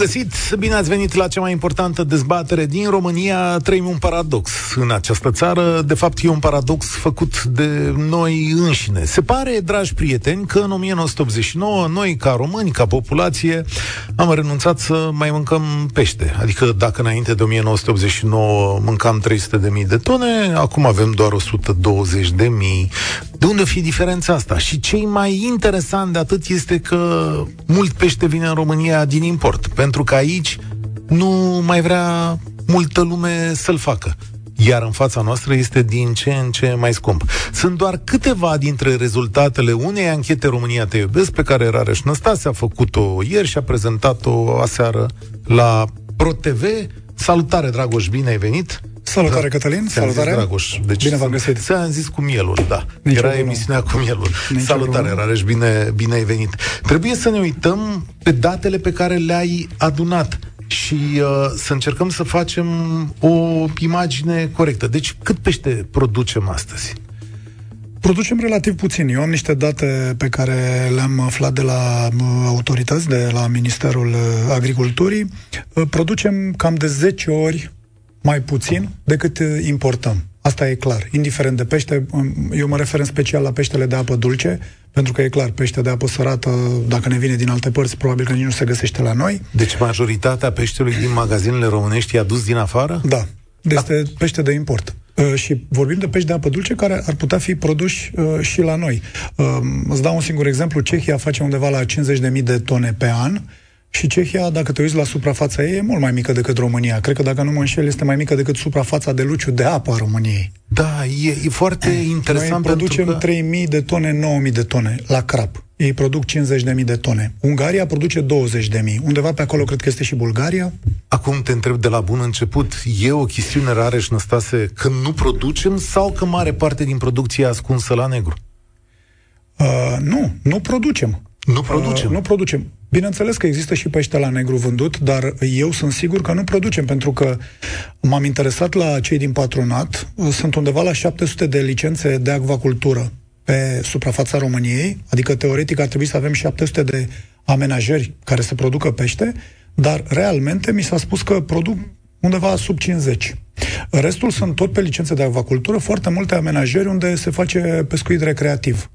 Găsit! Bine ați venit la cea mai importantă dezbatere din România. Trăim un paradox în această țară. De fapt, e un paradox făcut de noi înșine. Se pare, dragi prieteni, că în 1989 noi, ca români, ca populație, am renunțat să mai mâncăm pește. Adică dacă înainte de 1989 mâncam 300.000 de tone, acum avem doar 120.000. De unde fi diferența asta? Și cei mai interesant de atât este că mult pește vine în România din import, pentru că aici nu mai vrea multă lume să-l facă iar în fața noastră este din ce în ce mai scump. Sunt doar câteva dintre rezultatele unei anchete România Te Iubesc, pe care Rareș Năstase a făcut-o ieri și a prezentat-o aseară la ProTV. Salutare, Dragoș, bine ai venit! Salutare, da. Cătălin! Salutare! Dragoș. Deci, bine v-am găsit! Ți-am zis cu mielul, da. Nici Era emisiunea cu mielul. Nici Salutare, problemă. Rareș, bine, bine ai venit! Trebuie să ne uităm pe datele pe care le-ai adunat și uh, să încercăm să facem o imagine corectă. Deci, cât pește producem astăzi? Producem relativ puțin. Eu am niște date pe care le-am aflat de la uh, autorități, de la Ministerul uh, Agriculturii. Uh, producem cam de 10 ori mai puțin decât importăm. Asta e clar. Indiferent de pește, um, eu mă refer în special la peștele de apă dulce, pentru că e clar, pește de apă sărată, dacă ne vine din alte părți, probabil că nici nu se găsește la noi. Deci majoritatea peștelui din magazinele românești e adus din afară? Da. Este da. pește de import. Uh, și vorbim de pești de apă dulce care ar putea fi produși uh, și la noi. Uh, îți dau un singur exemplu. Cehia face undeva la 50.000 de tone pe an și Cehia, dacă te uiți la suprafața ei, e mult mai mică decât România. Cred că, dacă nu mă înșel, este mai mică decât suprafața de luciu de apă a României. Da, e, e foarte interesant Noi producem că... 3.000 de tone, 9.000 de tone la crap. Ei produc 50.000 de tone. Ungaria produce 20.000. Undeva pe acolo cred că este și Bulgaria. Acum te întreb de la bun început, e o chestiune rare și năstase că nu producem sau că mare parte din producție e ascunsă la negru? Uh, nu, nu producem. Nu producem. Uh, nu producem. Bineînțeles că există și pește la negru vândut, dar eu sunt sigur că nu producem, pentru că m-am interesat la cei din patronat. Sunt undeva la 700 de licențe de acvacultură pe suprafața României, adică teoretic ar trebui să avem 700 de amenajări care să producă pește, dar realmente mi s-a spus că produc undeva sub 50. Restul sunt tot pe licențe de acvacultură, foarte multe amenajări unde se face pescuit recreativ.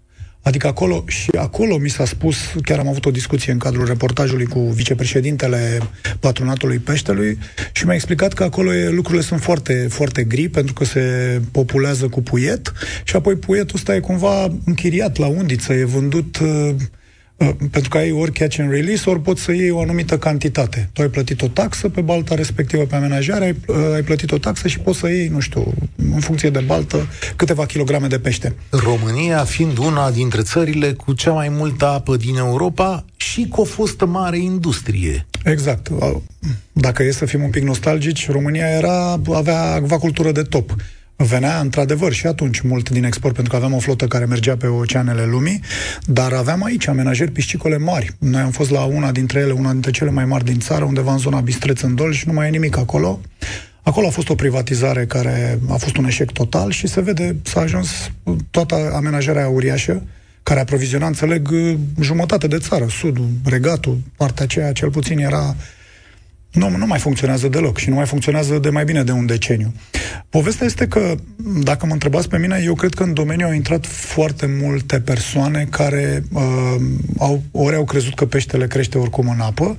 Adică acolo, și acolo mi s-a spus, chiar am avut o discuție în cadrul reportajului cu vicepreședintele patronatului peștelui și mi-a explicat că acolo e, lucrurile sunt foarte, foarte gri pentru că se populează cu puiet și apoi puietul ăsta e cumva închiriat la undiță, e vândut uh, Uh, pentru că ai ori catch and release, ori poți să iei o anumită cantitate. Tu ai plătit o taxă pe balta respectivă pe amenajare, ai, uh, ai plătit o taxă și poți să iei, nu știu, în funcție de baltă, câteva kilograme de pește. România fiind una dintre țările cu cea mai multă apă din Europa și cu o fostă mare industrie. Exact. Uh, dacă e să fim un pic nostalgici, România era, avea acvacultură de top venea într-adevăr și atunci mult din export, pentru că aveam o flotă care mergea pe oceanele lumii, dar aveam aici amenajări piscicole mari. Noi am fost la una dintre ele, una dintre cele mai mari din țară, undeva în zona Bistreț în Dol și nu mai e nimic acolo. Acolo a fost o privatizare care a fost un eșec total și se vede, s-a ajuns toată amenajarea uriașă, care aproviziona, înțeleg, jumătate de țară, sudul, regatul, partea aceea cel puțin era nu, nu mai funcționează deloc și nu mai funcționează de mai bine de un deceniu. Povestea este că, dacă mă întrebați pe mine, eu cred că în domeniu au intrat foarte multe persoane care uh, au, ori au crezut că peștele crește oricum în apă,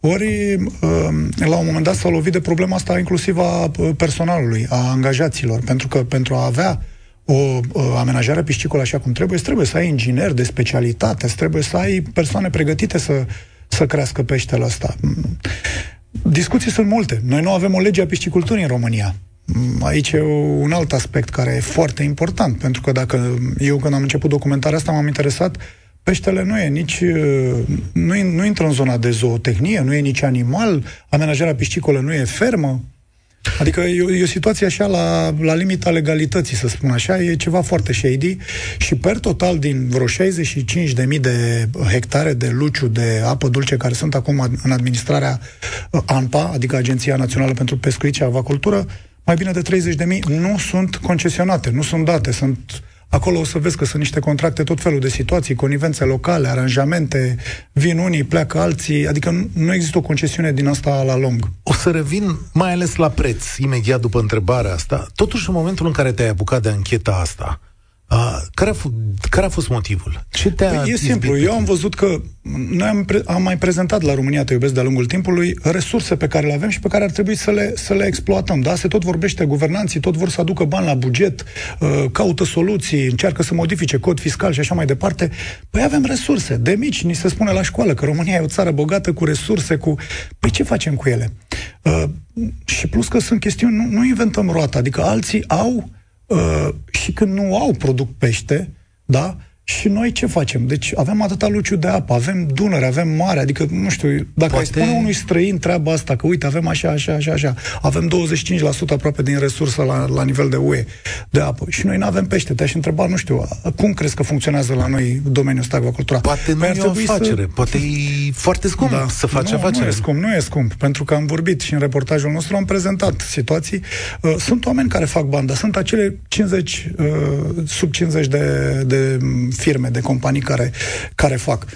ori uh, la un moment dat s-au lovit de problema asta inclusiv a uh, personalului, a angajaților, pentru că pentru a avea o uh, amenajare piscicolă așa cum trebuie, trebuie să ai ingineri de specialitate, trebuie să ai persoane pregătite să, să crească peștele ăsta. Discuții sunt multe. Noi nu avem o lege a pisciculturii în România. Aici e un alt aspect care e foarte important, pentru că dacă eu când am început documentarea asta m-am interesat, peștele nu e nici, nu, nu intră în zona de zootehnie, nu e nici animal, amenajarea piscicolă nu e fermă. Adică e o, e o situație așa la, la limita legalității, să spun așa, e ceva foarte shady și per total din vreo 65.000 de hectare de luciu de apă dulce care sunt acum în administrarea uh, ANPA, adică Agenția Națională pentru Pescuit și Avacultură, mai bine de 30.000 nu sunt concesionate, nu sunt date, sunt Acolo o să vezi că sunt niște contracte, tot felul de situații, conivențe locale, aranjamente, vin unii, pleacă alții, adică nu, nu există o concesiune din asta la lung. O să revin mai ales la preț, imediat după întrebarea asta. Totuși, în momentul în care te-ai apucat de ancheta asta, Uh, care, a f- care a fost motivul? Ce te păi, e simplu. Eu am văzut că noi am, pre- am mai prezentat la România Te iubesc de-a lungul timpului resurse pe care le avem și pe care ar trebui să le, să le exploatăm. Da? Se tot vorbește, guvernanții tot vor să aducă bani la buget, uh, caută soluții, încearcă să modifice cod fiscal și așa mai departe. Păi avem resurse. De mici ni se spune la școală că România e o țară bogată cu resurse, cu... Păi ce facem cu ele? Uh, și plus că sunt chestiuni, nu, nu inventăm roata, adică alții au Uh, și când nu au produc pește, da, și noi ce facem? Deci avem atâta luciu de apă, avem Dunăre, avem mare, adică, nu știu, dacă Poate... ai spune unui străin treaba asta, că uite, avem așa, așa, așa, așa, avem 25% aproape din resursă la, la nivel de UE de apă și noi nu avem pește. Te-aș întreba, nu știu, cum crezi că funcționează la noi domeniul ăsta acvacultura? Poate nu păi e o afacere, să... poate e foarte scump da. să faci nu, afacere. Nu e scump, nu e scump, pentru că am vorbit și în reportajul nostru am prezentat situații. Uh, sunt oameni care fac banda, sunt acele 50, uh, sub 50 de, de firme, de companii care, care fac.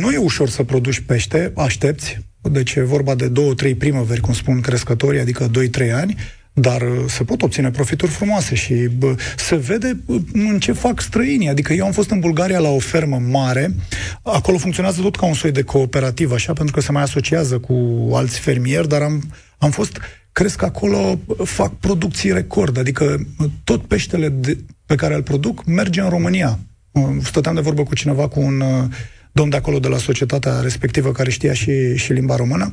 Nu e ușor să produci pește, aștepți, deci e vorba de două, trei primăveri, cum spun crescătorii, adică 2-3 ani, dar uh, se pot obține profituri frumoase și bă, se vede uh, în ce fac străinii. Adică eu am fost în Bulgaria la o fermă mare, acolo funcționează tot ca un soi de cooperativ, așa, pentru că se mai asociază cu alți fermieri, dar am, am fost crezi că acolo fac producții record, adică tot peștele de, pe care îl produc merge în România. Stăteam de vorbă cu cineva, cu un uh, domn de acolo de la societatea respectivă care știa și, și limba română.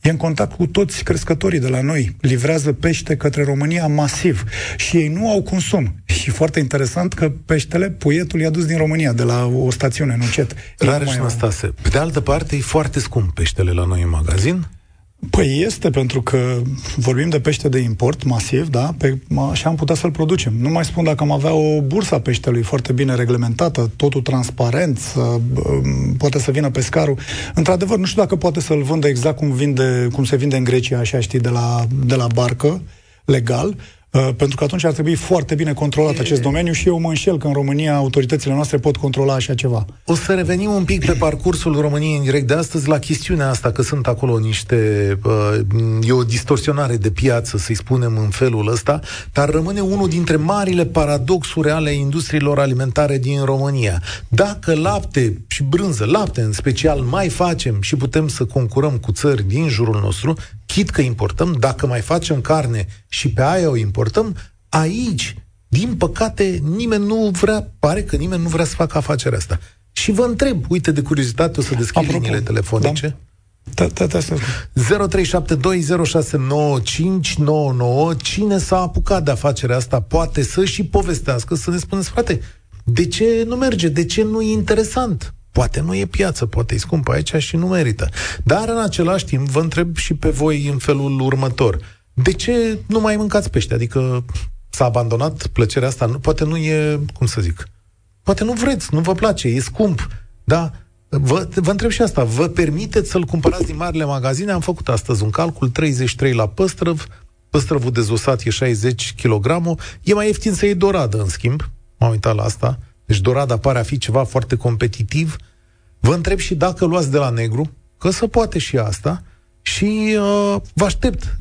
E în contact cu toți crescătorii de la noi, livrează pește către România masiv și ei nu au consum. Și foarte interesant că peștele, puietul i-a dus din România, de la o stațiune, nu cet. Rareș Năstase, pe de altă parte, e foarte scump peștele la noi în magazin? Păi este, pentru că vorbim de pește de import masiv, da? Pe, așa am putea să-l producem. Nu mai spun dacă am avea o bursă a peștelui foarte bine reglementată, totul transparent, să, um, poate să vină pescarul. Într-adevăr, nu știu dacă poate să-l vândă exact cum, vinde, cum se vinde în Grecia, așa știi, de la, de la barcă, legal, Uh, pentru că atunci ar trebui foarte bine controlat e... acest domeniu și eu mă înșel că în România autoritățile noastre pot controla așa ceva. O să revenim un pic pe parcursul României în direct de astăzi la chestiunea asta, că sunt acolo niște... Uh, e o distorsionare de piață, să-i spunem în felul ăsta, dar rămâne unul dintre marile paradoxuri ale industriilor alimentare din România. Dacă lapte și brânză, lapte în special, mai facem și putem să concurăm cu țări din jurul nostru, chit că importăm, dacă mai facem carne și pe aia o importăm, aici, din păcate, nimeni nu vrea, pare că nimeni nu vrea să facă afacerea asta. Și vă întreb, uite de curiozitate, o să deschid Apropo, liniile telefonice. Da. Da, da, da. Cine s-a apucat de afacerea asta poate să și povestească, să ne spuneți, frate, de ce nu merge? De ce nu e interesant? Poate nu e piață, poate e scumpă aici și nu merită. Dar în același timp vă întreb și pe voi în felul următor. De ce nu mai mâncați pește? Adică s-a abandonat plăcerea asta? Nu, poate nu e, cum să zic, poate nu vreți, nu vă place, e scump. Da? Vă, vă întreb și asta. Vă permiteți să-l cumpărați din marile magazine? Am făcut astăzi un calcul, 33 la păstrăv, păstrăvul dezosat e 60 kg, e mai ieftin să iei doradă, în schimb. M-am uitat la asta. Deci dorada pare a fi ceva foarte competitiv. Vă întreb și dacă luați de la negru, că se poate și asta, și uh, vă aștept 0372069599.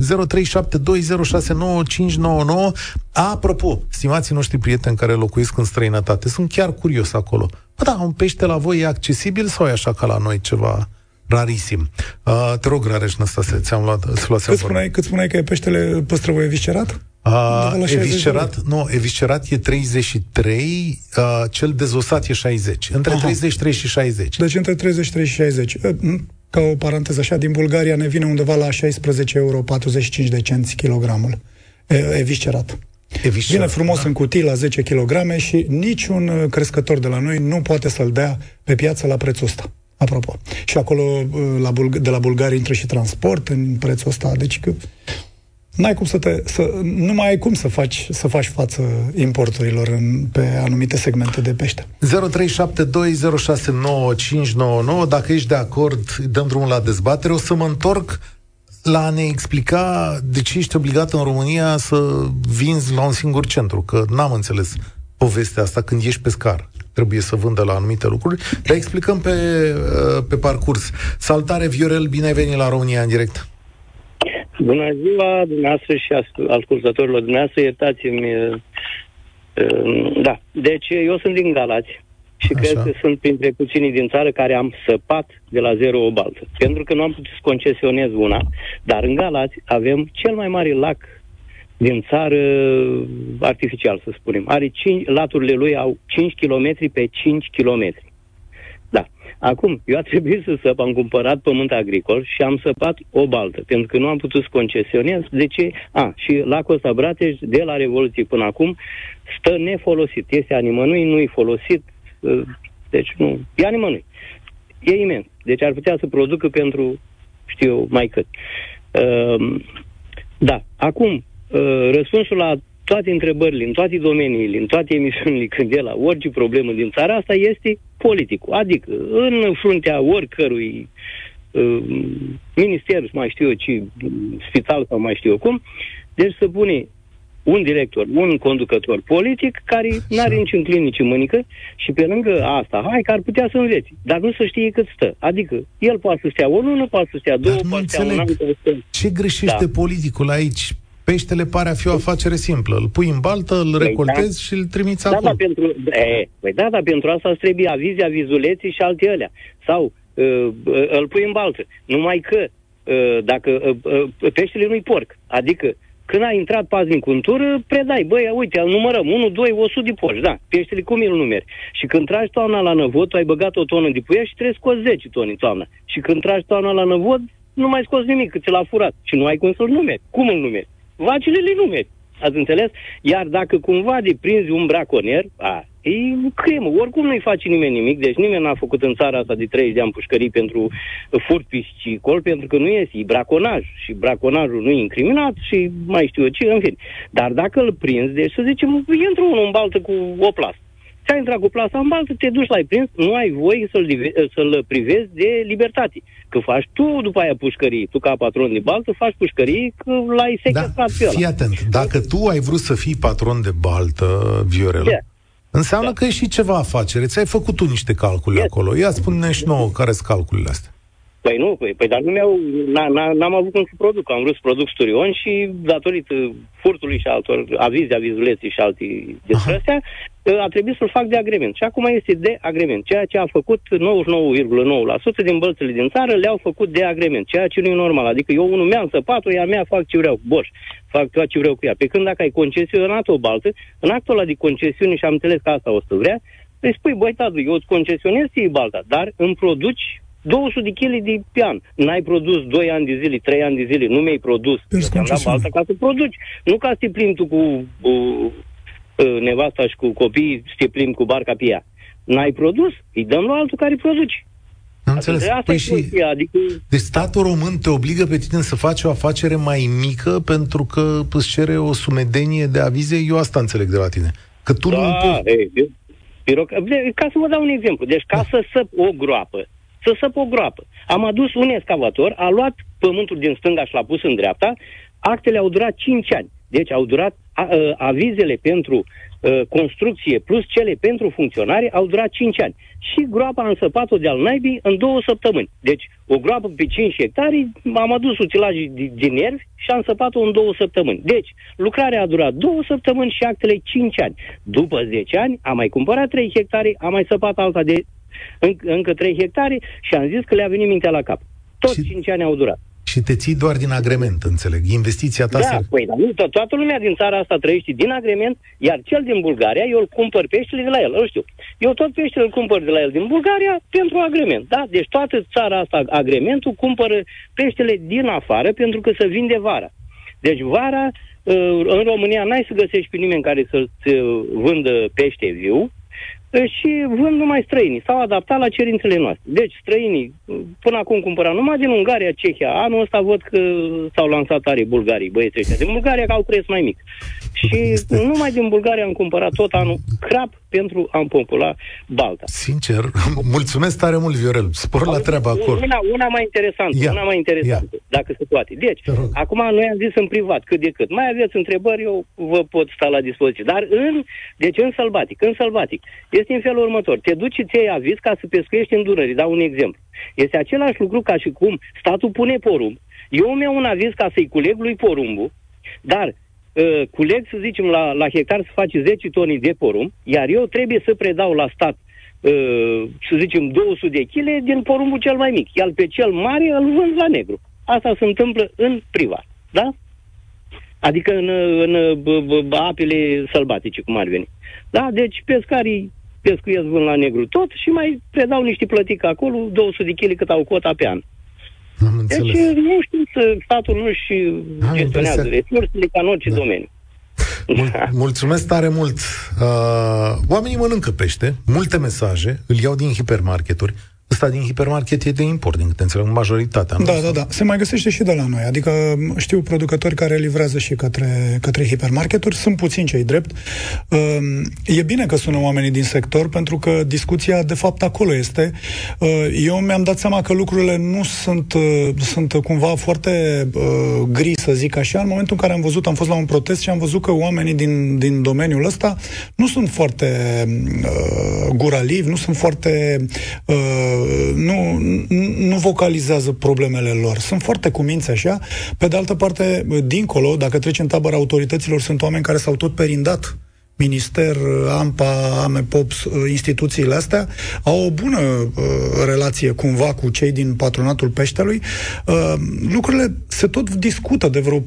Apropo, stimații noștri prieteni care locuiesc în străinătate, sunt chiar curios acolo. Bă, da, un pește la voi e accesibil sau e așa ca la noi ceva rarisim? Uh, te rog, Rareș Năstase, ți-am luat, să luați cât spuneai, cât spuneai că e peștele păstrăvoie viscerat? Uh, eviscerat, nu, eviscerat e 33, uh, cel dezosat e 60. Între Aha. 33 și 60. Deci între 33 și 60. Ca o paranteză așa, din Bulgaria ne vine undeva la 16 euro 45 de cenți kilogramul. Eviscerat. Eviscerat, Vine frumos da? în cutii la 10 kg și niciun uh, crescător de la noi nu poate să-l dea pe piață la prețul ăsta. Apropo. Și acolo uh, la Bulg- de la Bulgaria intră și transport în prețul ăsta. Deci că n-ai cum să te, să, nu mai ai cum să faci, să faci față importurilor în, pe anumite segmente de pește. 0372069599 Dacă ești de acord, dăm drumul la dezbatere. O să mă întorc la a ne explica de ce ești obligat în România să vinzi la un singur centru, că n-am înțeles povestea asta când ești pescar. Trebuie să vândă la anumite lucruri, dar explicăm pe, uh, pe parcurs. Saltare, Viorel, bine ai venit la România în direct. Bună ziua, dumneavoastră și ascultătorilor dumneavoastră, iertați-mi. Uh, uh, da, deci eu sunt din Galați și Așa. cred că sunt printre puținii din țară care am săpat de la zero o baltă. Pentru că nu am putut să concesionez una, dar în Galați avem cel mai mare lac din țară artificial, să spunem. Are 5, laturile lui au 5 km pe 5 km. Da. Acum, eu a trebuit să săp, am cumpărat pământ agricol și am săpat o baltă, pentru că nu am putut să concesionez. De ce? A, și lacul ăsta Brateș, de la Revoluție până acum, stă nefolosit. Este animănui, nu-i folosit, ă, deci nu, e animănui. E imens. Deci ar putea să producă pentru, știu mai cât. Uh, da. Acum, uh, răspunsul la toate întrebările, în toate domeniile, în toate emisiunile, când e la orice problemă din țara asta, este politicul. Adică, în fruntea oricărui uh, minister, mai știu eu ce, spital sau mai știu eu cum, deci să pune un director, un conducător politic care nu are niciun clinici în mânică și pe lângă asta, hai că ar putea să înveți, dar nu să știe cât stă. Adică el poate să stea o lună, poate să stea două, poate să stea un an. Ce greșește da. politicul aici? Peștele pare a fi o afacere simplă. Îl pui în baltă, îl păi recoltezi da. și îl trimiți da, acolo. Da, pentru, e, păi da, dar pentru asta îți trebuie avizia, vizuleții și alte alea. Sau uh, uh, îl pui în baltă. Numai că uh, dacă uh, uh, peștele nu-i porc. Adică când a intrat paznic în tură, predai, băi, uite, îl numărăm, 1, 2, 100 de porci, da, peștele cum îl numeri? Și când tragi toamna la năvod, tu ai băgat o tonă de puia și trebuie scoți 10 toni toamna. Și când tragi toamna la năvod, nu mai scoți nimic, că ți l-a furat. Și nu ai cum să-l numeri. Cum îl numeri? Vacile le numeri. Ați înțeles? Iar dacă cumva de prinzi un braconier, a, e cremă. Oricum nu-i face nimeni nimic, deci nimeni n-a făcut în țara asta de 30 de ani pușcării pentru furt piscicol, pentru că nu este, e braconaj. Și braconajul nu e incriminat și mai știu eu ce, în fine. Dar dacă îl prinzi, deci să zicem, intră unul în baltă cu o plasă ți-a intrat cu plasa în baltă, te duci, l-ai prins, nu ai voie să-l, să-l privezi de libertate. Că faci tu după aia pușcării, tu ca patron de baltă faci pușcării că l-ai sequestrat da, pe ăla. Fii atent, dacă tu ai vrut să fii patron de baltă, Viorel, yeah. înseamnă da. că e și ceva afacere. Ți-ai făcut tu niște calcule yes. acolo. Ia spune și nouă care sunt calculele astea. Păi nu, păi, păi dar nu mi-au, n-am avut cum să produc. Am vrut să produc sturion și datorită furtului și altor avizi, avizuleții și alte despre astea, a trebuit să-l fac de agrement. Și acum este de agrement. Ceea ce a făcut 99,9% din bălțile din țară le-au făcut de agrement, ceea ce nu e normal. Adică eu unul mi-am săpat-o, ea mea fac ce vreau, boș, fac tot ce vreau cu ea. Pe când dacă ai concesionat o baltă, în actul ăla de concesiune și am înțeles că asta o să vrea, îi spui, băi, tatu, eu îți concesionez ție balta, dar îmi produci 200 de kg de pian. N-ai produs 2 ani de zile, 3 ani de zile, nu mi-ai produs. Ți-am dat balta ca să produci. Nu ca să te plimbi tu cu uh, uh, nevasta și cu copiii, să te plimbi cu barca pe ea. N-ai produs, îi dăm la altul care produci. Am înțeles. Păi și... adică... Deci statul român te obligă pe tine să faci o afacere mai mică pentru că îți cere o sumedenie de avize? Eu asta înțeleg de la tine. Că tu da, nu poți... Ei, ca să vă dau un exemplu. Deci ca da. să săp o groapă să săpă o groapă. Am adus un excavator, a luat pământul din stânga și l-a pus în dreapta, actele au durat 5 ani. Deci au durat a, a, avizele pentru a, construcție plus cele pentru funcționare au durat 5 ani. Și groapa am săpat-o de-al naibii în două săptămâni. Deci o groapă pe 5 hectare, am adus utilajii din nervi și am săpat-o în două săptămâni. Deci lucrarea a durat două săptămâni și actele 5 ani. După 10 ani am mai cumpărat 3 hectare, am mai săpat alta de în, încă 3 hectare și am zis că le-a venit mintea la cap. Toți și... 5 ani au durat. Și te ții doar din agrement, înțeleg. Investiția ta Da, se... păi, dar nu, to- toată lumea din țara asta trăiește din agrement, iar cel din Bulgaria, eu îl cumpăr peștele de la el, îl știu. Eu tot peștele îl cumpăr de la el din Bulgaria pentru agrement, da? Deci toată țara asta, agrementul, cumpără peștele din afară pentru că se vinde vara. Deci vara, uh, în România, n-ai să găsești pe nimeni care să-ți uh, vândă pește viu, și vând numai străinii. S-au adaptat la cerințele noastre. Deci, străinii, până acum cumpărau numai din Ungaria, Cehia. Anul ăsta văd că s-au lansat tare bulgarii, băieții ăștia. Din Bulgaria că au preț mai mic. Și numai din Bulgaria am cumpărat tot anul crap pentru a popula Balta. Sincer, mulțumesc tare mult, Viorel. Spor la treaba acolo. Una, una mai interesantă, Ia. una mai interesantă, Ia. dacă se poate. Deci, acum noi am zis în privat, cât de cât. Mai aveți întrebări, eu vă pot sta la dispoziție. Dar în, deci în sălbatic, în sălbatic, este în felul următor. Te duci și ți aviz ca să pescuiești în Dunăre. Dau un exemplu. Este același lucru ca și cum statul pune porumb, eu îmi iau un aviz ca să-i culeg lui porumbul, dar uh, culeg, să zicem, la, la hectar să face 10 toni de porumb, iar eu trebuie să predau la stat uh, să zicem, 200 de kg din porumbul cel mai mic. Iar pe cel mare îl vând la negru. Asta se întâmplă în privat. Da? Adică în, în b- b- apele sălbatice, cum ar veni. Da? Deci pescarii pescuiesc vând la negru tot și mai predau niște plătică acolo, 200 de kg cât au cota pe an. Am deci nu știu să statul nu-și gestionează resursele ca în orice da. domeniu. Mul- mulțumesc tare mult. Uh, oamenii mănâncă pește, multe mesaje, îl iau din hipermarketuri. Ăsta din hipermarket e de import, din câte înțeleg, majoritatea. Da, da, da. Se mai găsește și de la noi. Adică știu producători care livrează și către, către hipermarketuri. Sunt puțini cei drept. E bine că sună oamenii din sector, pentru că discuția, de fapt, acolo este. Eu mi-am dat seama că lucrurile nu sunt, sunt cumva foarte gri, să zic așa. În momentul în care am văzut, am fost la un protest și am văzut că oamenii din, din domeniul ăsta nu sunt foarte uh, guralivi, nu sunt foarte uh, nu, nu vocalizează problemele lor. Sunt foarte cuminți așa. Pe de altă parte, dincolo, dacă treci în tabăra autorităților, sunt oameni care s-au tot perindat Minister, AMPA, AMEPOPS, instituțiile astea au o bună uh, relație cumva cu cei din patronatul peștelui. Uh, lucrurile se tot discută de vreo 14-15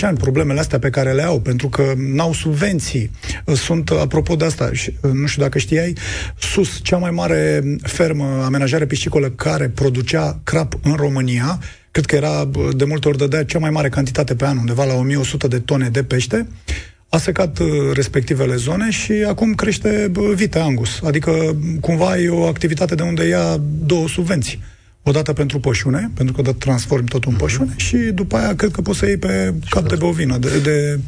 ani, problemele astea pe care le au, pentru că n-au subvenții. Uh, sunt, apropo de asta, uh, nu știu dacă știai, sus, cea mai mare fermă amenajare piscicolă care producea crap în România, cred că era de multe ori dădea cea mai mare cantitate pe an, undeva la 1100 de tone de pește, a secat uh, respectivele zone și acum crește vite angus. Adică cumva e o activitate de unde ia două subvenții. O dată pentru pășune, pentru că transformi totul în mhm. pășune, uh-huh. și după aia cred că poți să iei pe cap de bovină, de, de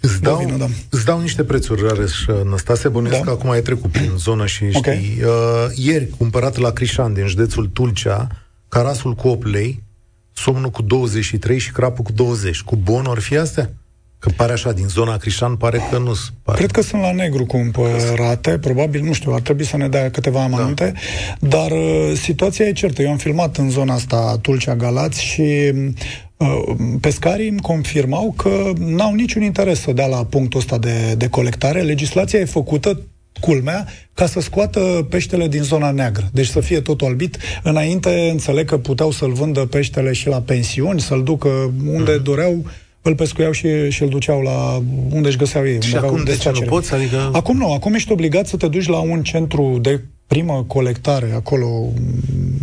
Îți dau, bovină, da. îți dau niște prețuri rare și uh, Năstase, bănuiesc da. că acum ai trecut prin zonă și știi. Okay. Uh, ieri, cumpărat la Crișan, din județul Tulcea, carasul cu 8 lei, somnul cu 23 și crapul cu 20. Cu bon or fi astea? Că pare așa, din zona Crișan pare că nu pare. Cred că sunt la negru cumpărate, probabil, nu știu, ar trebui să ne dea câteva amănunte, da. dar uh, situația e certă. Eu am filmat în zona asta Tulcea Galați și uh, pescarii îmi confirmau că n-au niciun interes să dea la punctul ăsta de, de colectare. Legislația e făcută culmea, ca să scoată peștele din zona neagră. Deci să fie totul albit. Înainte înțeleg că puteau să-l vândă peștele și la pensiuni, să-l ducă unde uh-huh. doreau îl pescuiau și, și îl duceau la unde își găseau ei. Și acum de ce nu poți? Adică... Acum nu, acum ești obligat să te duci la un centru de primă colectare, acolo,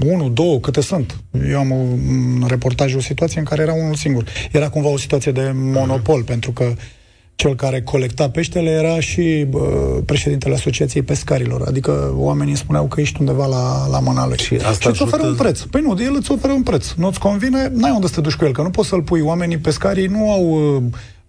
unul, două, câte sunt. Eu am un reportaj, o situație în care era unul singur. Era cumva o situație de monopol, uh-huh. pentru că cel care colecta peștele era și bă, președintele Asociației Pescarilor. Adică oamenii spuneau că ești undeva la, la mânală. Și, asta și îți oferă un preț. Păi nu, el îți oferă un preț. Nu-ți convine, n-ai unde să te duci cu el, că nu poți să-l pui. Oamenii pescarii nu au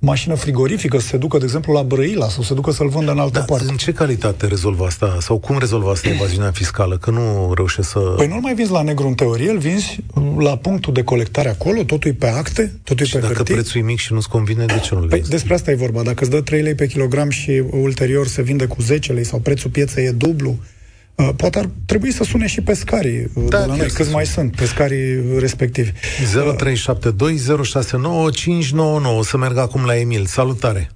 mașină frigorifică să se ducă, de exemplu, la Brăila sau să se ducă să-l vândă în altă da, parte. În ce calitate rezolvă asta? Sau cum rezolvă asta evaziunea fiscală? Că nu reușește să... Păi nu-l mai vinzi la negru în teorie, îl vinzi la punctul de colectare acolo, totul e pe acte, totul e pe dacă hârtii. prețul e mic și nu-ți convine, de ce nu-l păi despre asta e vorba. Dacă îți dă 3 lei pe kilogram și ulterior se vinde cu 10 lei sau prețul pieței e dublu, Uh, poate ar trebui să sune și pescarii uh, da, de la noi, câți mai sunt pescarii respectivi. 0372069599 să merg acum la Emil. Salutare!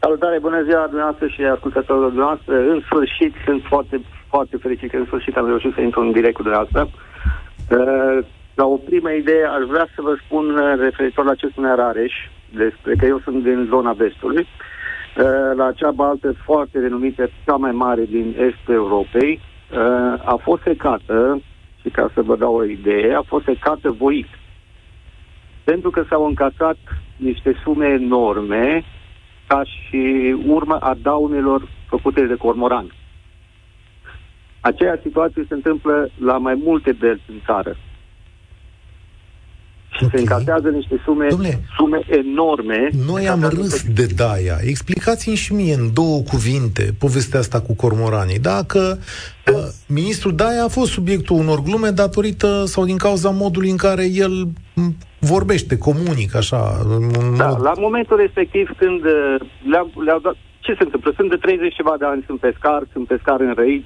Salutare, bună ziua dumneavoastră și ascultătorilor dumneavoastră. În sfârșit, sunt foarte, foarte fericit că în sfârșit am reușit să intru în direct cu dumneavoastră. Uh, la o primă idee, aș vrea să vă spun referitor la ce spunea Rareș, despre că eu sunt din zona vestului. Uh, Eh, la acea baltă foarte renumită, cea mai mare din estul Europei, eh, a fost secată, și ca să vă dau o idee, a fost secată voit. Pentru că s-au încasat niște sume enorme ca și urmă a daunelor făcute de cormorani. Aceeași situație se întâmplă la mai multe delți în țară. Și okay. se încasează niște sume, Dom'le, sume enorme. Noi am râs de Daia. Explicați-mi și mie în două cuvinte povestea asta cu cormoranii. Dacă uh, ministrul Daia a fost subiectul unor glume datorită sau din cauza modului în care el vorbește, comunică așa. Da, mod... la momentul respectiv când uh, le-au, le dat... Ce se întâmplă? Sunt de 30 ceva de ani, sunt pescar, sunt pescar înrăit,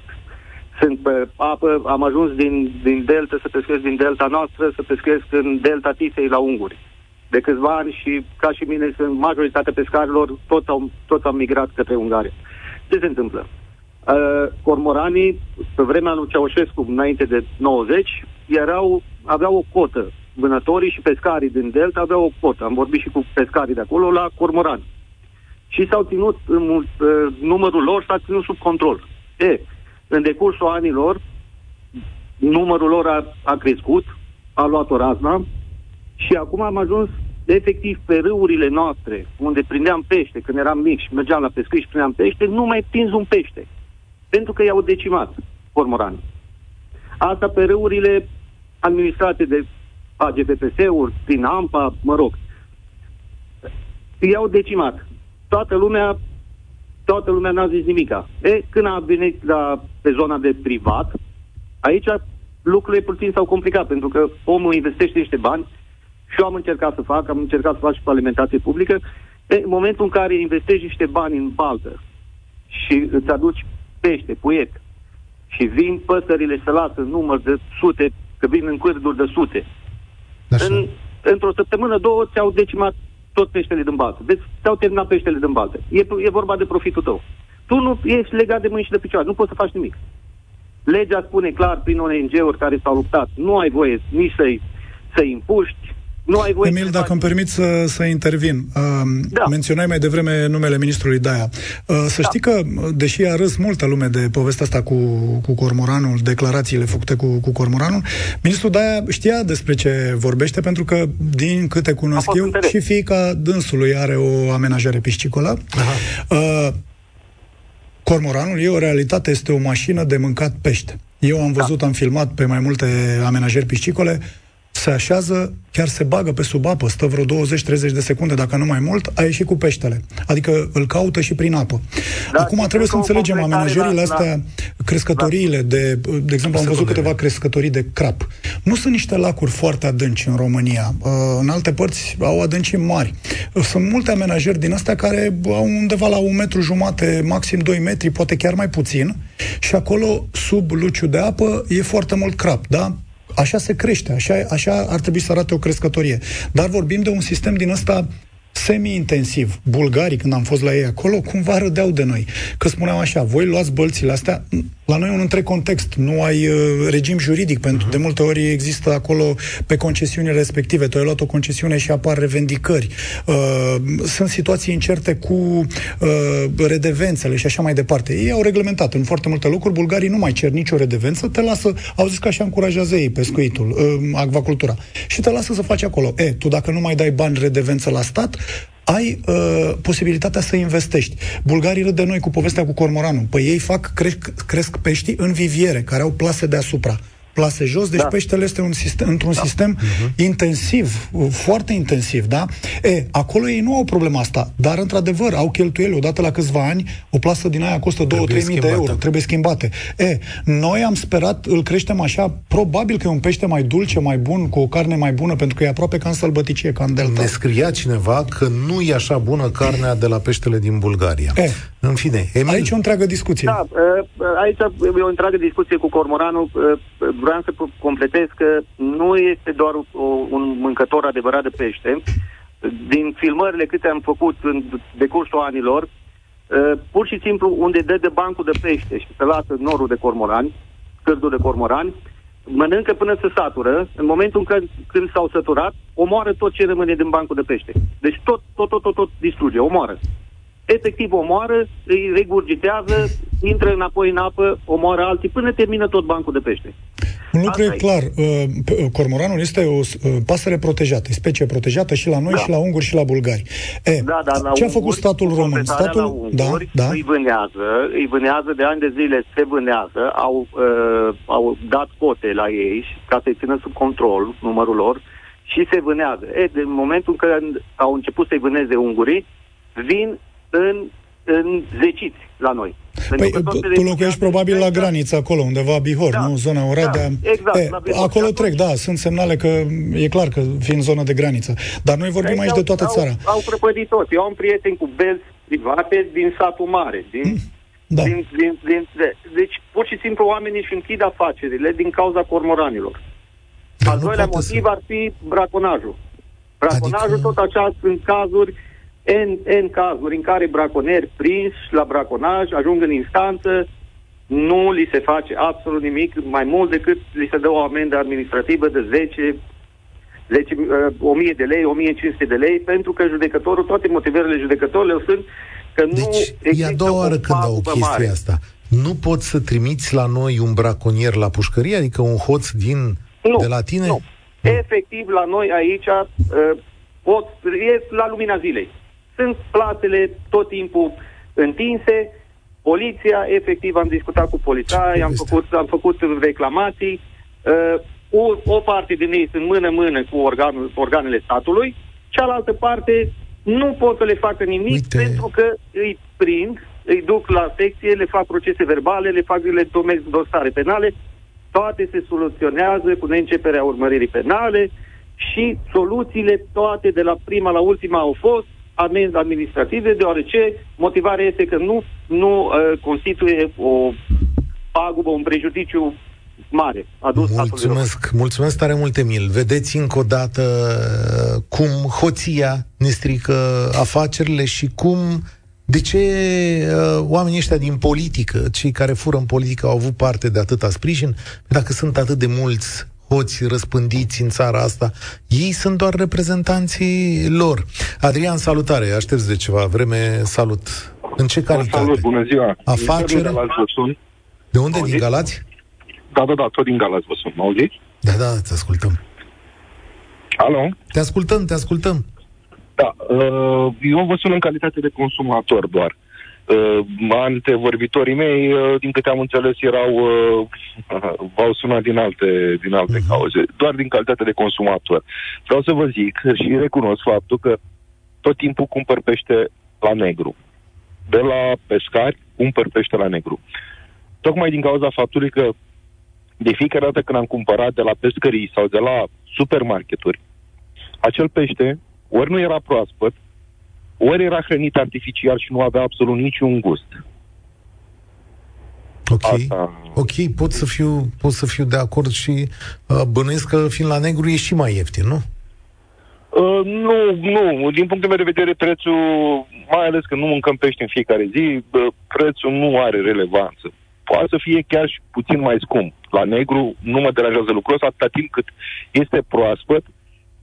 sunt pe apă, am ajuns din, din delta să pescuiesc din delta noastră, să pescuiesc în delta Tisei la Unguri. De câțiva ani și ca și mine, sunt majoritatea pescarilor, toți au, toți au migrat către Ungaria. Ce se întâmplă? Uh, cormoranii, pe vremea lui Ceaușescu, înainte de 90, erau, aveau o cotă. Vânătorii și pescarii din delta aveau o cotă. Am vorbit și cu pescarii de acolo la cormorani. Și s-au ținut, uh, numărul lor s-a ținut sub control. E, în decursul anilor, numărul lor a, a crescut, a luat o razna și acum am ajuns efectiv pe râurile noastre, unde prindeam pește, când eram mic și mergeam la pescuit și prindeam pește, nu mai prins un pește. Pentru că i-au decimat cormoranii. Asta pe râurile administrate de AGPPS-uri, prin AMPA, mă rog. I-au decimat. Toată lumea toată lumea n-a zis nimica. E, când a venit la, pe zona de privat, aici lucrurile puțin s-au complicat, pentru că omul investește niște bani și eu am încercat să fac, am încercat să fac și pe alimentație publică. E, în momentul în care investești niște bani în baltă și îți aduci pește, puiet, și vin păsările să lasă număr de sute, că vin în cârduri de sute. În, într-o săptămână, două, ți-au decimat tot peștele din baltă. Deci ți-au terminat peștele din baltă. E, e vorba de profitul tău. Tu nu ești legat de mâini și de picioare, nu poți să faci nimic. Legea spune clar prin ONG-uri care s-au luptat, nu ai voie nici să-i, să-i împuști, nu ai voie Emil, dacă îmi permit să, să intervin. Uh, da. Menționai mai devreme numele ministrului Daia. Uh, să da. știi că, deși a râs multă lume de povestea asta cu, cu cormoranul, declarațiile făcute cu, cu cormoranul, ministrul Daia știa despre ce vorbește, pentru că, din câte cunosc eu, înțeleg. și fiica dânsului are o amenajare piscicolă. Uh, cormoranul e o realitate, este o mașină de mâncat pește. Eu am văzut, da. am filmat pe mai multe amenajări piscicole, se așează, chiar se bagă pe sub apă, stă vreo 20-30 de secunde, dacă nu mai mult, a ieșit cu peștele. Adică îl caută și prin apă. Da, Acum trebuie să înțelegem amenajările astea, la... crescătoriile da. de, de exemplu, am văzut câteva crescătorii de crap. Nu sunt niște lacuri foarte adânci în România. Uh, în alte părți au adânci mari. Uh, sunt multe amenajări din astea care au undeva la un metru jumate, maxim 2 metri, poate chiar mai puțin, și acolo, sub luciu de apă, e foarte mult crap, da? Așa se crește, așa, așa ar trebui să arate o crescătorie. Dar vorbim de un sistem din ăsta semi-intensiv. Bulgarii, când am fost la ei acolo, cumva râdeau de noi. Că spuneau așa, voi luați bălțile astea, la noi un întreg context, nu ai uh, regim juridic, pentru uh-huh. de multe ori există acolo pe concesiunile respective, tu ai luat o concesiune și apar revendicări. Uh, sunt situații incerte cu uh, redevențele și așa mai departe. Ei au reglementat în foarte multe lucruri, bulgarii nu mai cer nicio redevență, te lasă, au zis că așa încurajează ei pescuitul, uh, acvacultura, și te lasă să faci acolo. E, tu dacă nu mai dai bani redevență la stat, ai uh, posibilitatea să investești. Bulgarii râd de noi cu povestea cu cormoranul. Păi ei fac, cresc, cresc pești în viviere, care au plase deasupra plase jos, deci da. peștele este un sistem, într-un da. sistem uh-huh. intensiv, foarte intensiv, da? E, acolo ei nu au problema asta, dar într-adevăr au cheltuieli, odată la câțiva ani, o plasă din aia costă 2-3 mii de euro, trebuie schimbate. E, noi am sperat, îl creștem așa, probabil că e un pește mai dulce, mai bun, cu o carne mai bună, pentru că e aproape ca în sălbăticie, ca în delta. Ne scria cineva că nu e așa bună carnea de la peștele din Bulgaria. E, în fine, Emil... Aici o întreagă discuție. Da, aici e o întreagă discuție cu cormoranul vreau să completez că nu este doar o, un mâncător adevărat de pește. Din filmările câte am făcut în decursul anilor, uh, pur și simplu unde dă de bancul de pește și se lasă norul de cormorani, cârdul de cormorani, mănâncă până se satură, în momentul în care când s-au săturat, omoară tot ce rămâne din bancul de pește. Deci tot, tot, tot, tot, tot distruge, omoară. Efectiv omoară, îi regurgitează, intră înapoi în apă, omoară alții, până termină tot bancul de pește. Un lucru e clar. Uh, uh, cormoranul este o uh, pasăre protejată, specie protejată și la noi, da. și la unguri, și la bulgari. E, da, da, la ce a făcut statul român? Statul unguri, da, da. îi vânează, îi vânează de ani de zile, se vânează, au, uh, au dat cote la ei ca să-i țină sub control numărul lor și se vânează. E, de momentul în care au început să-i vâneze ungurii, vin în, în zeciți la noi. Păi, tu locuiești probabil la graniță acolo, undeva Bihor, da, nu? Zona Oradea. Da, exact. E, Bihor, acolo trec, da, sunt semnale că e clar că fiind zonă de graniță. Dar noi vorbim aici, aici de toată au, țara. Au prăpădit tot. Eu am prieteni cu benzi private din satul mare, din, mm. da. din, din, din, de, deci, pur și simplu, oamenii își închid afacerile din cauza cormoranilor. Dar Al doilea motiv să... ar fi braconajul. Braconajul, adică... tot așa, sunt cazuri N, N cazuri în care braconieri prinși la braconaj ajung în instanță, nu li se face absolut nimic, mai mult decât li se dă o amendă administrativă de 10 10, uh, 1000 de lei, 1500 de lei, pentru că judecătorul, toate motivările judecătorilor sunt că deci, nu există e a doua oară când au chestia mare. asta. Nu poți să trimiți la noi un braconier la pușcărie, adică un hoț din nu, de la tine? Nu. nu. Efectiv, la noi aici uh, pot, e la lumina zilei. Sunt plasele tot timpul întinse, poliția, efectiv am discutat cu poliția, am făcut, am făcut reclamații, uh, o, o parte din ei sunt mână-mână cu organul, organele statului, cealaltă parte nu pot să le facă nimic Uite. pentru că îi prind, îi duc la secție, le fac procese verbale, le fac le domesc dosare penale, toate se soluționează cu neînceperea urmăririi penale și soluțiile toate de la prima la ultima au fost amenzi administrative, deoarece motivarea este că nu, nu uh, constituie o pagubă, un prejudiciu mare adus Mulțumesc, mulțumesc tare mult, Emil. Vedeți încă o dată uh, cum hoția ne strică afacerile și cum de ce uh, oamenii ăștia din politică, cei care fură în politică, au avut parte de atâta sprijin? Dacă sunt atât de mulți hoți răspândiți în țara asta, ei sunt doar reprezentanții lor. Adrian, salutare, aștept de ceva vreme, salut. În ce calitate? Salut, bună ziua. Afacere? De unde? Din Galați? Da, da, da, tot din Galați vă sun. Mă auziți? Da, da, te ascultăm. Alo? Te ascultăm, te ascultăm. Da, uh, eu vă sun în calitate de consumator doar. Uh, antevorbitorii mei, uh, din câte am înțeles, erau uh, v-au sunat din alte, din alte uh-huh. cauze, doar din calitate de consumator. Vreau să vă zic și recunosc faptul că tot timpul cumpăr pește la negru. De la pescari cumpăr pește la negru. Tocmai din cauza faptului că de fiecare dată când am cumpărat de la pescării sau de la supermarketuri, acel pește ori nu era proaspăt, ori era hrănit artificial și nu avea absolut niciun gust. Ok, Asta... ok, pot să, fiu, pot să fiu de acord și uh, bănuiesc că fiind la negru e și mai ieftin, nu? Uh, nu, nu. Din punctul meu de vedere, prețul, mai ales că nu mâncăm pește în fiecare zi, uh, prețul nu are relevanță. Poate să fie chiar și puțin mai scump. La negru nu mă deranjează lucrul ăsta atâta timp cât este proaspăt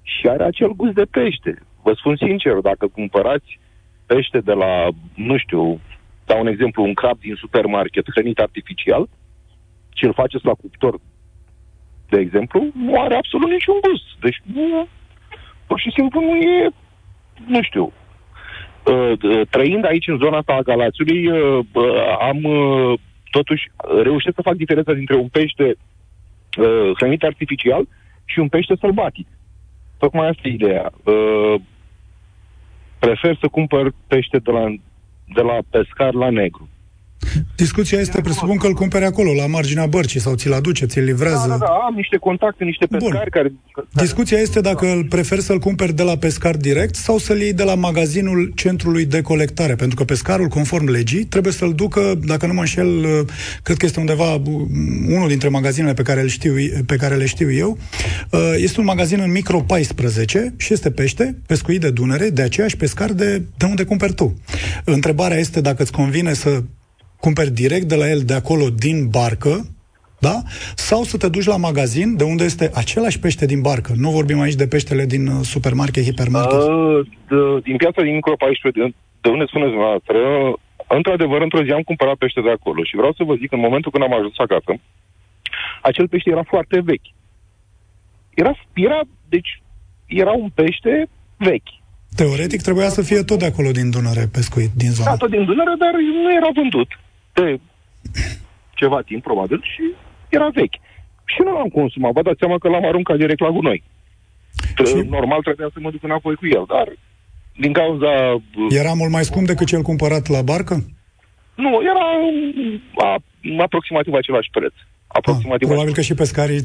și are acel gust de pește. Vă spun sincer, dacă cumpărați pește de la, nu știu, dau un exemplu, un crab din supermarket hrănit artificial și îl faceți la cuptor, de exemplu, nu are absolut niciun gust. Deci, nu, pur și simplu nu e, nu știu. Uh, trăind aici în zona asta a Galațiului, uh, am uh, totuși reușit să fac diferența dintre un pește hrănit artificial și un pește sălbatic. Tocmai asta e ideea. Uh, prefer să cumpăr pește de la, de la pescar la negru. Discuția este, presupun că îl cumpere acolo, la marginea bărcii, sau ți-l aduce, ți-l livrează. Da, da, da, am niște contacte, niște pescari Bun. care... Discuția este dacă îl prefer să-l cumperi de la pescar direct sau să-l iei de la magazinul centrului de colectare, pentru că pescarul, conform legii, trebuie să-l ducă, dacă nu mă înșel, cred că este undeva unul dintre magazinele pe care, îl știu, pe care le știu eu, este un magazin în micro 14 și este pește, pescuit de Dunăre, de aceeași pescar de, de unde cumperi tu. Întrebarea este dacă îți convine să cumperi direct de la el de acolo din barcă, da? Sau să te duci la magazin de unde este același pește din barcă. Nu vorbim aici de peștele din uh, supermarket, hipermarket. Uh, de, din piața din Micro 14, de, de unde spuneți dumneavoastră, într-adevăr, într-o zi am cumpărat pește de acolo și vreau să vă zic, în momentul când am ajuns acasă, acel pește era foarte vechi. Era, era, deci, era un pește vechi. Teoretic trebuia să fie tot de acolo din Dunăre pescuit, din zona. Da, tot din Dunăre, dar nu era vândut de ceva timp, probabil, și era vechi. Și nu l-am consumat. Vă dați seama că l-am aruncat direct la gunoi. Și... Normal trebuia să mă duc înapoi cu el, dar din cauza... Era mult mai scump decât cel cumpărat la barcă? Nu, era a, aproximativ același preț. Aproximativ ah, probabil că și pescarii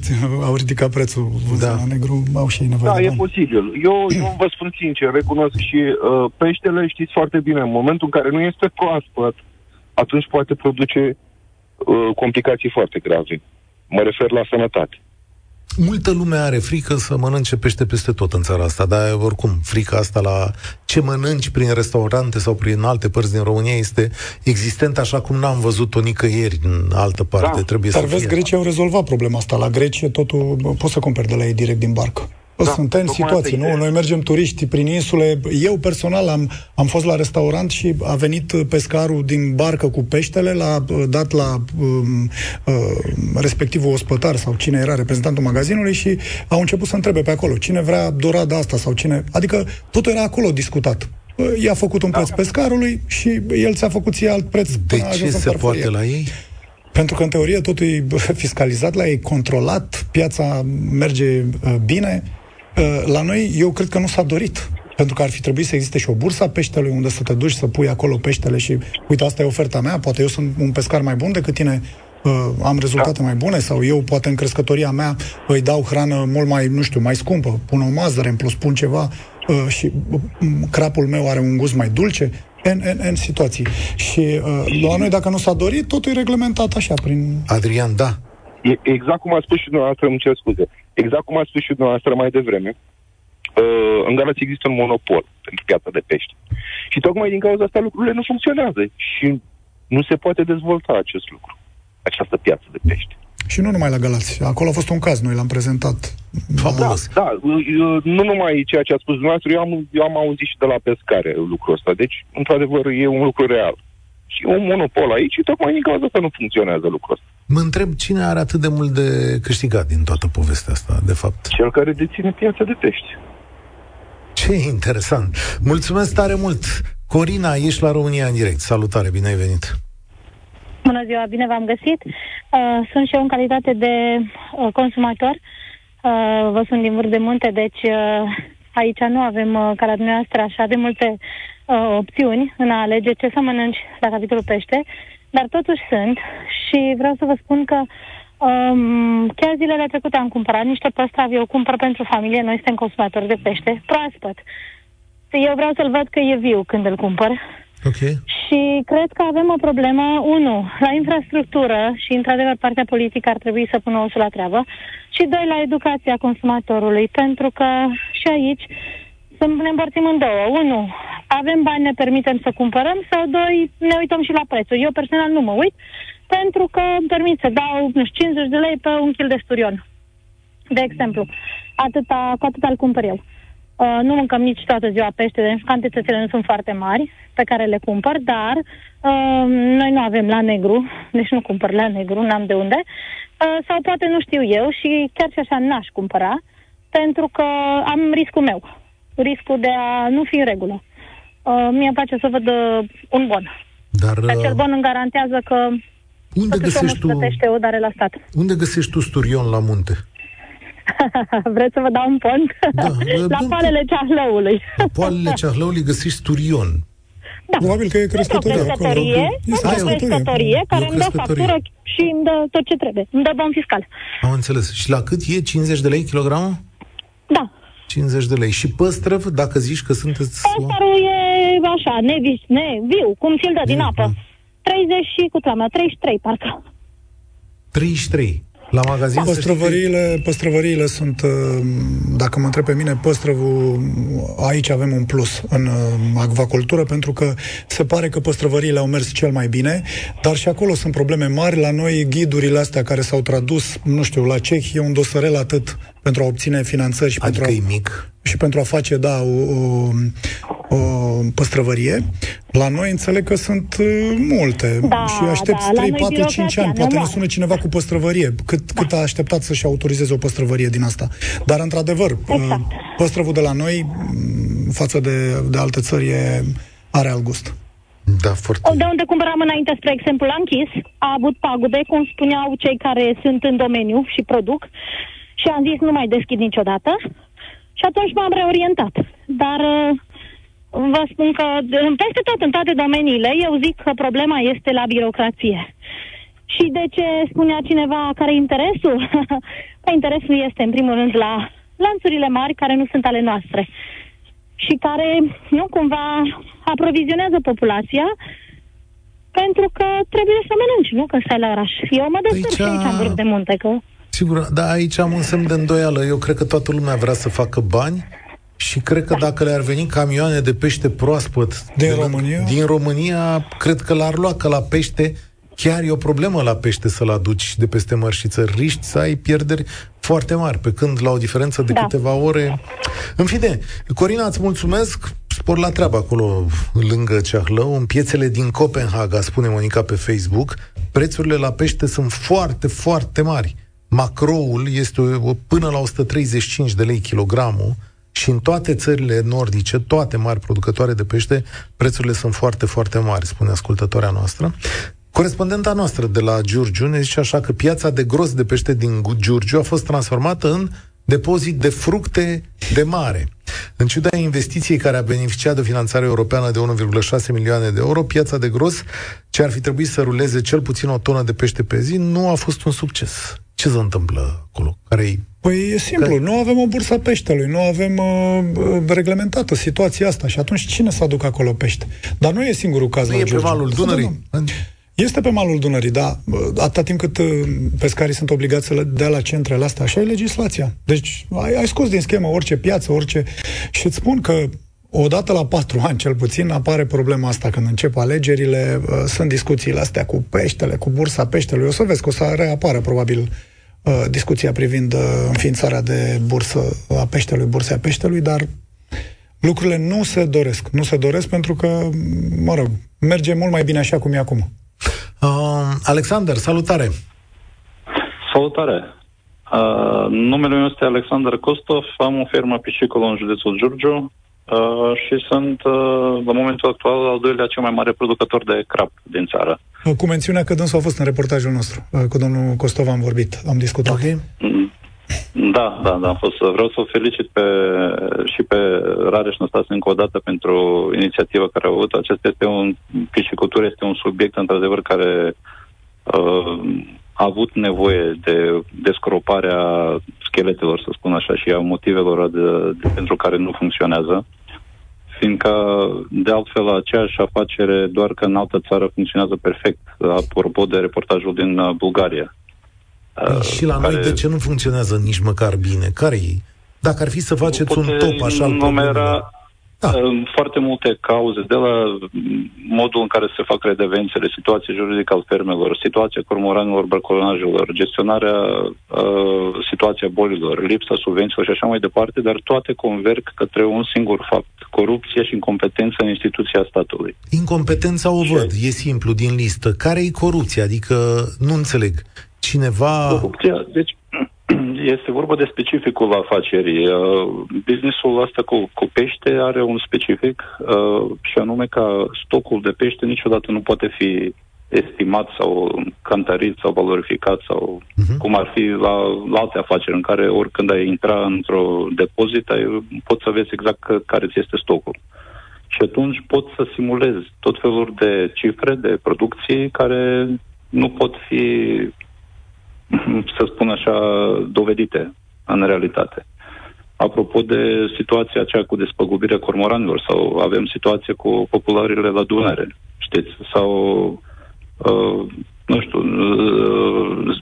au ridicat prețul da. la negru, au și nevoie Da, de e bani. posibil. Eu, eu vă spun sincer, recunosc și uh, peștele, știți foarte bine, în momentul în care nu este proaspăt, atunci poate produce uh, complicații foarte grave. Mă refer la sănătate. Multă lume are frică să mănânce pește peste tot în țara asta, dar oricum, frica asta la ce mănânci prin restaurante sau prin alte părți din România este existent așa cum n-am văzut-o nicăieri în altă parte. Da. Trebuie dar să vezi, fie. Grecia au rezolvat problema asta. La Grecie totul poți să cumperi de la ei direct din barcă. Da, Suntem în situații, nu? Noi mergem turiști prin insule. Eu personal am, am fost la restaurant și a venit pescarul din barcă cu peștele, l-a dat la um, uh, respectivul ospătar sau cine era reprezentantul magazinului și au început să întrebe pe acolo cine vrea dorada asta sau cine... Adică totul era acolo discutat. I-a făcut un preț da. pescarului și el ți-a făcut ție alt preț. De ce se poate la ei? Pentru că, în teorie, totul e fiscalizat la ei, controlat, piața merge uh, bine. Uh, la noi, eu cred că nu s-a dorit. Pentru că ar fi trebuit să existe și o bursă a peștelui unde să te duci să pui acolo peștele și uite, asta e oferta mea, poate eu sunt un pescar mai bun decât tine, uh, am rezultate da. mai bune sau eu poate în crescătoria mea îi dau hrană mult mai, nu știu, mai scumpă, pun o mazăre în plus, pun ceva uh, și uh, crapul meu are un gust mai dulce, în, în, în situații. Și uh, la noi, dacă nu s-a dorit, totul e reglementat așa, prin... Adrian, da. E, exact cum a spus și dumneavoastră, îmi cer scuze, exact cum a spus și dumneavoastră mai devreme, uh, în Galați există un monopol pentru piața de pești. Și tocmai din cauza asta lucrurile nu funcționează și nu se poate dezvolta acest lucru, această piață de pești. Și nu numai la Galați. Acolo a fost un caz, noi l-am prezentat. Fabulos. Da, da, nu numai ceea ce a spus dumneavoastră, eu am, eu am auzit și de la pescare lucrul ăsta. Deci, într-adevăr, e un lucru real. Și e un monopol aici și tocmai din cauza asta nu funcționează lucrul ăsta. Mă întreb cine are atât de mult de câștigat din toată povestea asta, de fapt. Cel care deține piața de pești. Ce interesant. Mulțumesc tare mult. Corina, ești la România în direct. Salutare, bine ai venit. Bună ziua, bine v-am găsit. Uh, sunt și eu în calitate de uh, consumator. Uh, vă sunt din vârf de munte, deci uh, aici nu avem, uh, ca la dumneavoastră, așa de multe uh, opțiuni în a alege ce să mănânci la capitolul pește, dar totuși sunt și vreau să vă spun că um, chiar zilele trecute am cumpărat niște păstravi, eu cumpăr pentru familie, noi suntem consumatori de pește, proaspăt. Eu vreau să-l văd că e viu când îl cumpăr, Ok. și cred că avem o problemă, unu, la infrastructură și, într-adevăr, partea politică ar trebui să pună osul la treabă, și doi, la educația consumatorului, pentru că și aici să ne împărțim în două. Unu, avem bani, ne permitem să cumpărăm, sau doi, ne uităm și la prețul. Eu personal nu mă uit, pentru că îmi permit să dau, nu știu, 50 de lei pe un kil de sturion. De exemplu, atâta, cu atât îl cumpăr eu. Uh, nu mâncăm nici toată ziua pește, deci cantitățile nu sunt foarte mari pe care le cumpăr, dar uh, noi nu avem la negru, deci nu cumpăr la negru, n-am de unde, uh, sau poate nu știu eu și chiar și așa n-aș cumpăra, pentru că am riscul meu, riscul de a nu fi în regulă. Uh, mie îmi place să văd uh, un bon. Dar Și acel uh, bon îmi garantează că unde totuși omul găsești își tu, plătește o dare la stat. unde găsești tu sturion la munte? Vreți să vă dau un pont? Da, la bun. palele ceahlăului. La poalele Ceahlăului găsești sturion. Da. Probabil că e Este o crescătorie acolo. crescătorie, Este este o crescătorie. crescătorie care E o îmi dă crescătorie. factură și îmi dă tot ce trebuie. Îmi dă bon fiscal. Am înțeles. Și la cât e? 50 de lei kilogramul? Da. 50 de lei. Și păstrăv, dacă zici că sunteți... Păstarul e așa, nevis, ne, viu, cum ți-l dă din Viu, apă. 30 și cu mea, 33 parcă. 33. La magazin să știi că- Păstrăvăriile, păstrăvăriile sunt, uh, dacă mă întreb pe mine, păstrăvul, aici avem un plus în uh, acvacultură, pentru că se pare că păstrăvăriile au mers cel mai bine, dar și acolo sunt probleme mari. La noi, ghidurile astea care s-au tradus, nu știu, la ceh, e un dosărel atât pentru a obține finanțări și Adică pentru a e mic. Și pentru a face, da, o, o, o păstrăvărie. La noi înțeleg că sunt uh, multe Da, și aștepți da, la 3, noi 4, 5 birocrația ani. ne Poate ne omoară. sună cineva cu păstrăvărie. Cât, cât a așteptat să-și autorizeze o păstrăvărie din asta. Dar, într-adevăr, Exact. uh, păstrăvul de la noi, m, față de, de alte țări, e, are alt gust. Da, foarte... De unde cumpăram înainte, spre exemplu, la închis, a avut pagube, cum spuneau cei care sunt în domeniu și produc, și am zis nu mai deschid niciodată și atunci m-am reorientat. Dar uh, vă spun că de- peste tot, în toate domeniile, eu zic că problema este la birocrație. Și de ce spunea cineva care e interesul? păi interesul este, în primul rând, la lanțurile mari care nu sunt ale noastre și care, nu cumva, aprovizionează populația pentru că trebuie să mănânci, nu? Că stai la oraș. Eu mă descurc și Aici- aici în vârf de munte, că... Sigur, dar aici am un semn de îndoială. Eu cred că toată lumea vrea să facă bani și cred că dacă le-ar veni camioane de pește proaspăt Din de- România? din România, cred că l-ar lua, că la pește chiar e o problemă la pește să-l aduci de peste mări și țări. Riști să ai pierderi foarte mari, pe când la o diferență de Da. câteva ore... În fine, Corina, îți mulțumesc. Spor la treabă acolo, lângă Ceahlău, în piețele din Copenhaga, spune Monica pe Facebook, prețurile la pește sunt foarte, foarte mari. Macroul este o, până la 135 de lei kilogramul și în toate țările nordice, toate mari producătoare de pește, prețurile sunt foarte, foarte mari, spune ascultătoarea noastră. Corespondenta noastră de la Giurgiu ne zice așa că piața de gros de pește din Giurgiu a fost transformată în depozit de fructe de mare. În ciuda investiției care a beneficiat de o finanțare europeană de 1,6 milioane de euro, piața de gros, ce ar fi trebuit să ruleze cel puțin o tonă de pește pe zi, nu a fost un succes. Ce se întâmplă acolo? care Păi e simplu, Că- nu avem o bursă a peștelui, nu avem uh, uh, reglementată situația asta și atunci cine să aducă acolo pește? Dar nu e singurul caz Nu la e pe Giurgiu. malul Da, Dunării? da, da. Este pe malul Dunării, da. Atâta timp cât uh, pescarii sunt obligați să le dea la centrele astea, așa e legislația. Deci ai, ai scos din schemă orice piață, orice... Și îți spun că odată la patru ani, cel puțin, apare problema asta când încep alegerile, uh, sunt discuțiile astea cu peștele, cu bursa peștelui. O să vezi că o să reapară probabil uh, discuția privind uh, înființarea de bursă a peștelui, bursea peștelui, dar lucrurile nu se doresc. Nu se doresc pentru că, mă rog, merge mult mai bine așa cum e acum. Uh, Alexander, salutare! Salutare! Uh, numele meu este Alexander Kostov, am o firmă piscicolă în județul Giurgiu uh, și sunt, uh, la momentul actual, al doilea cel mai mare producător de crap din țară. Uh, Cu mențiunea că dânsul a fost în reportajul nostru. Uh, Cu domnul Costov am vorbit, am discutat. Ok. Mm, Da, da, da, am fost. Vreau să o felicit pe, și pe Rareș Năstase încă o dată pentru inițiativa care au avut. Acesta este un, piscicultura este un subiect, într-adevăr, care uh, a avut nevoie de descroparea scheletelor, să spun așa, și a motivelor de, de, pentru care nu funcționează. Fiindcă, de altfel, aceeași afacere, doar că în altă țară funcționează perfect. Apropo de reportajul din uh, Bulgaria. Păi și la noi de ce nu funcționează nici măcar bine? care e? Dacă ar fi să faceți un Poate top așa al problemelor. numera Da. da. foarte multe cauze, de la modul în care se fac redevențele, situația juridică al fermelor, situația cormoranilor, brăcolonajelor, gestionarea uh, situația bolilor, lipsa subvențiilor și așa mai departe, dar toate converg către un singur fapt, corupție și incompetență în instituția statului. Incompetența o văd, e simplu, din listă. Care e corupția? Adică, nu înțeleg. Cineva... Corupția, deci este vorba de specificul afacerii. Uh, businessul ăsta cu, cu pește are un specific uh, și anume că stocul de pește niciodată nu poate fi estimat sau cantarit sau valorificat sau Mhm. cum ar fi la, la alte afaceri în care oricând ai intra într-o depozit ai, poți să vezi exact că, care ți este stocul. Și atunci poți să simulezi tot felul de cifre, de producții care nu pot fi să spun așa, dovedite în realitate. Apropo de situația aceea cu despăgubirea cormoranilor sau avem situație cu populările la Dunăre, știți, sau uh, nu știu, uh,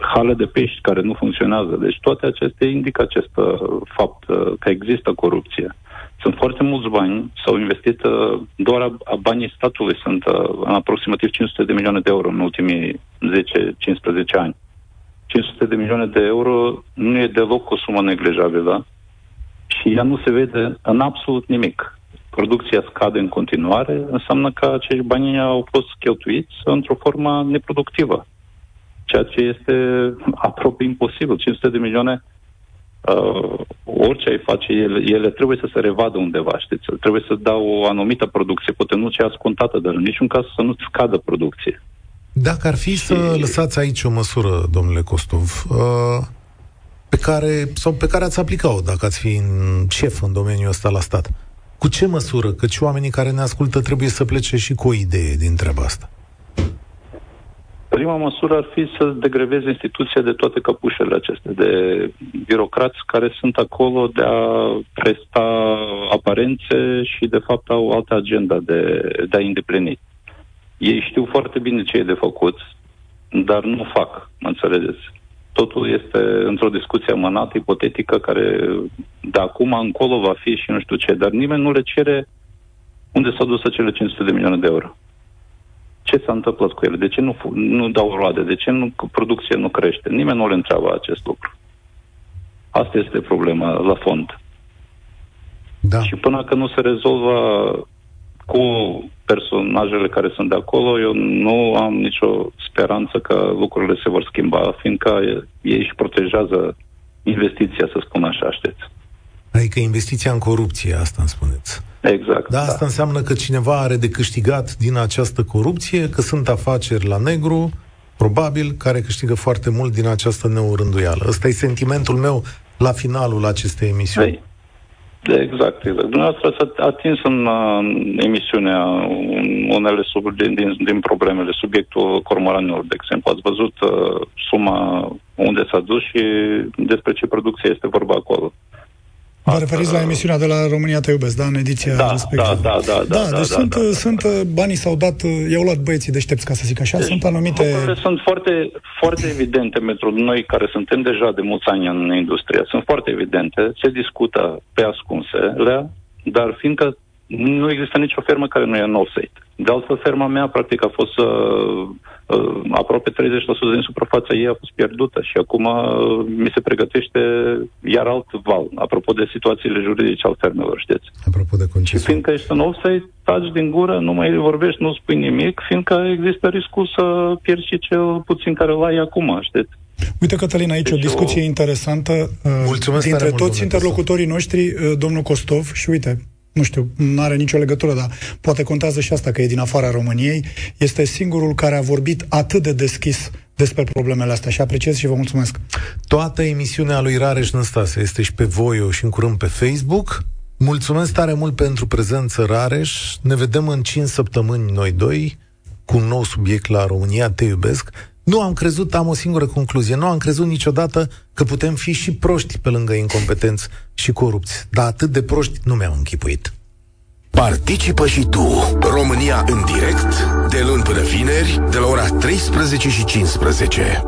hale de pești care nu funcționează. Deci toate acestea indică acest uh, fapt uh, că există corupție. Sunt foarte mulți bani, s-au investit uh, doar a, a banii statului, sunt uh, în aproximativ 500 de milioane de euro în ultimii 10-15 ani. 500 de milioane de euro nu e deloc o sumă neglijabilă și ea nu se vede în absolut nimic. producția scade în continuare, înseamnă că acești bani au fost cheltuiți într-o formă neproductivă. Ceea ce este aproape imposibil. 500 de milioane uh, orice ai face, ele, ele trebuie să se revadă undeva, știți? Trebuie să dau o anumită producție, poate nu cea scontată, dar în niciun caz să nu scadă producție. Dacă ar fi și... să lăsați aici o măsură, domnule Costov, uh, pe care, sau pe care ați aplica-o dacă ați fi în șef în domeniul ăsta la stat, cu ce măsură? Căci oamenii care ne ascultă trebuie să plece și cu o idee din treaba asta. Prima măsură ar fi să degreveze instituția de toate căpușele acestea, de birocrați care sunt acolo de a presta aparențe și de fapt au altă agenda de, de a îndeplini. Ei știu foarte bine ce e de făcut, dar nu fac, mă înțelegeți. Totul este într-o discuție amânată, ipotetică, care de acum încolo va fi și nu știu ce, dar nimeni nu le cere unde s-au dus acele 500 de milioane de euro. Ce s-a întâmplat cu ele? De ce nu, nu dau roade? De ce nu, producția nu crește? Nimeni nu le întreabă acest lucru. Asta este problema la fond. Da. Și până când nu se rezolvă cu personajele care sunt de acolo, eu nu am nicio speranță că lucrurile se vor schimba, fiindcă ei își protejează investiția, să spun așa, știți. Adică investiția în corupție, asta îmi spuneți. Exact. Da, asta da. înseamnă că cineva are de câștigat din această corupție, că sunt afaceri la negru, probabil, care câștigă foarte mult din această neurânduială. Ăsta e sentimentul meu la finalul acestei emisiuni. Ei, Exact, exact. Dumneavoastră s-a atins în uh, emisiunea unele sub, din, din, din problemele, subiectul cormoranilor, de exemplu. Ați văzut uh, suma unde s-a dus și despre ce producție este vorba acolo. Vă referiți la emisiunea de la România Te Iubesc, da, în ediția da, respectivă. Da, da, da. Da, da, deci da, sunt, da, da. sunt uh, banii s-au dat, uh, i-au luat băieții deștepți, ca să zic așa, deci, sunt anumite... sunt foarte, foarte evidente pentru noi care suntem deja de mulți ani în industrie, sunt foarte evidente, se discută pe ascunsele, dar fiindcă nu există nicio fermă care nu e în offset. De altfel, ferma mea, practic, a fost uh, uh, aproape 30% din suprafața ei a fost pierdută și acum uh, mi se pregătește iar alt val, apropo de situațiile juridice al fermelor, știți. Apropo de concesiune. Și fiindcă ești în offset, taci din gură, nu mai vorbești, nu spui nimic, fiindcă există riscul să pierzi și cel puțin care l-ai acum, știți. Uite, Cătălin, aici deci o discuție o... interesantă uh, Mulțumesc dintre toți interlocutorii noștri, uh, domnul Costov, și uite, nu știu, nu are nicio legătură, dar poate contează și asta că e din afara României, este singurul care a vorbit atât de deschis despre problemele astea și apreciez și vă mulțumesc. Toată emisiunea lui Rareș Năstase este și pe Voio și în curând pe Facebook. Mulțumesc tare mult pentru prezență, Rareș. Ne vedem în 5 săptămâni noi doi cu un nou subiect la România Te iubesc. Nu am crezut, am o singură concluzie, nu am crezut niciodată că putem fi și proști pe lângă incompetenți și corupți. Dar atât de proști nu mi-am închipuit. Participă și tu, România în direct, de luni până vineri, de la ora 13 și 15.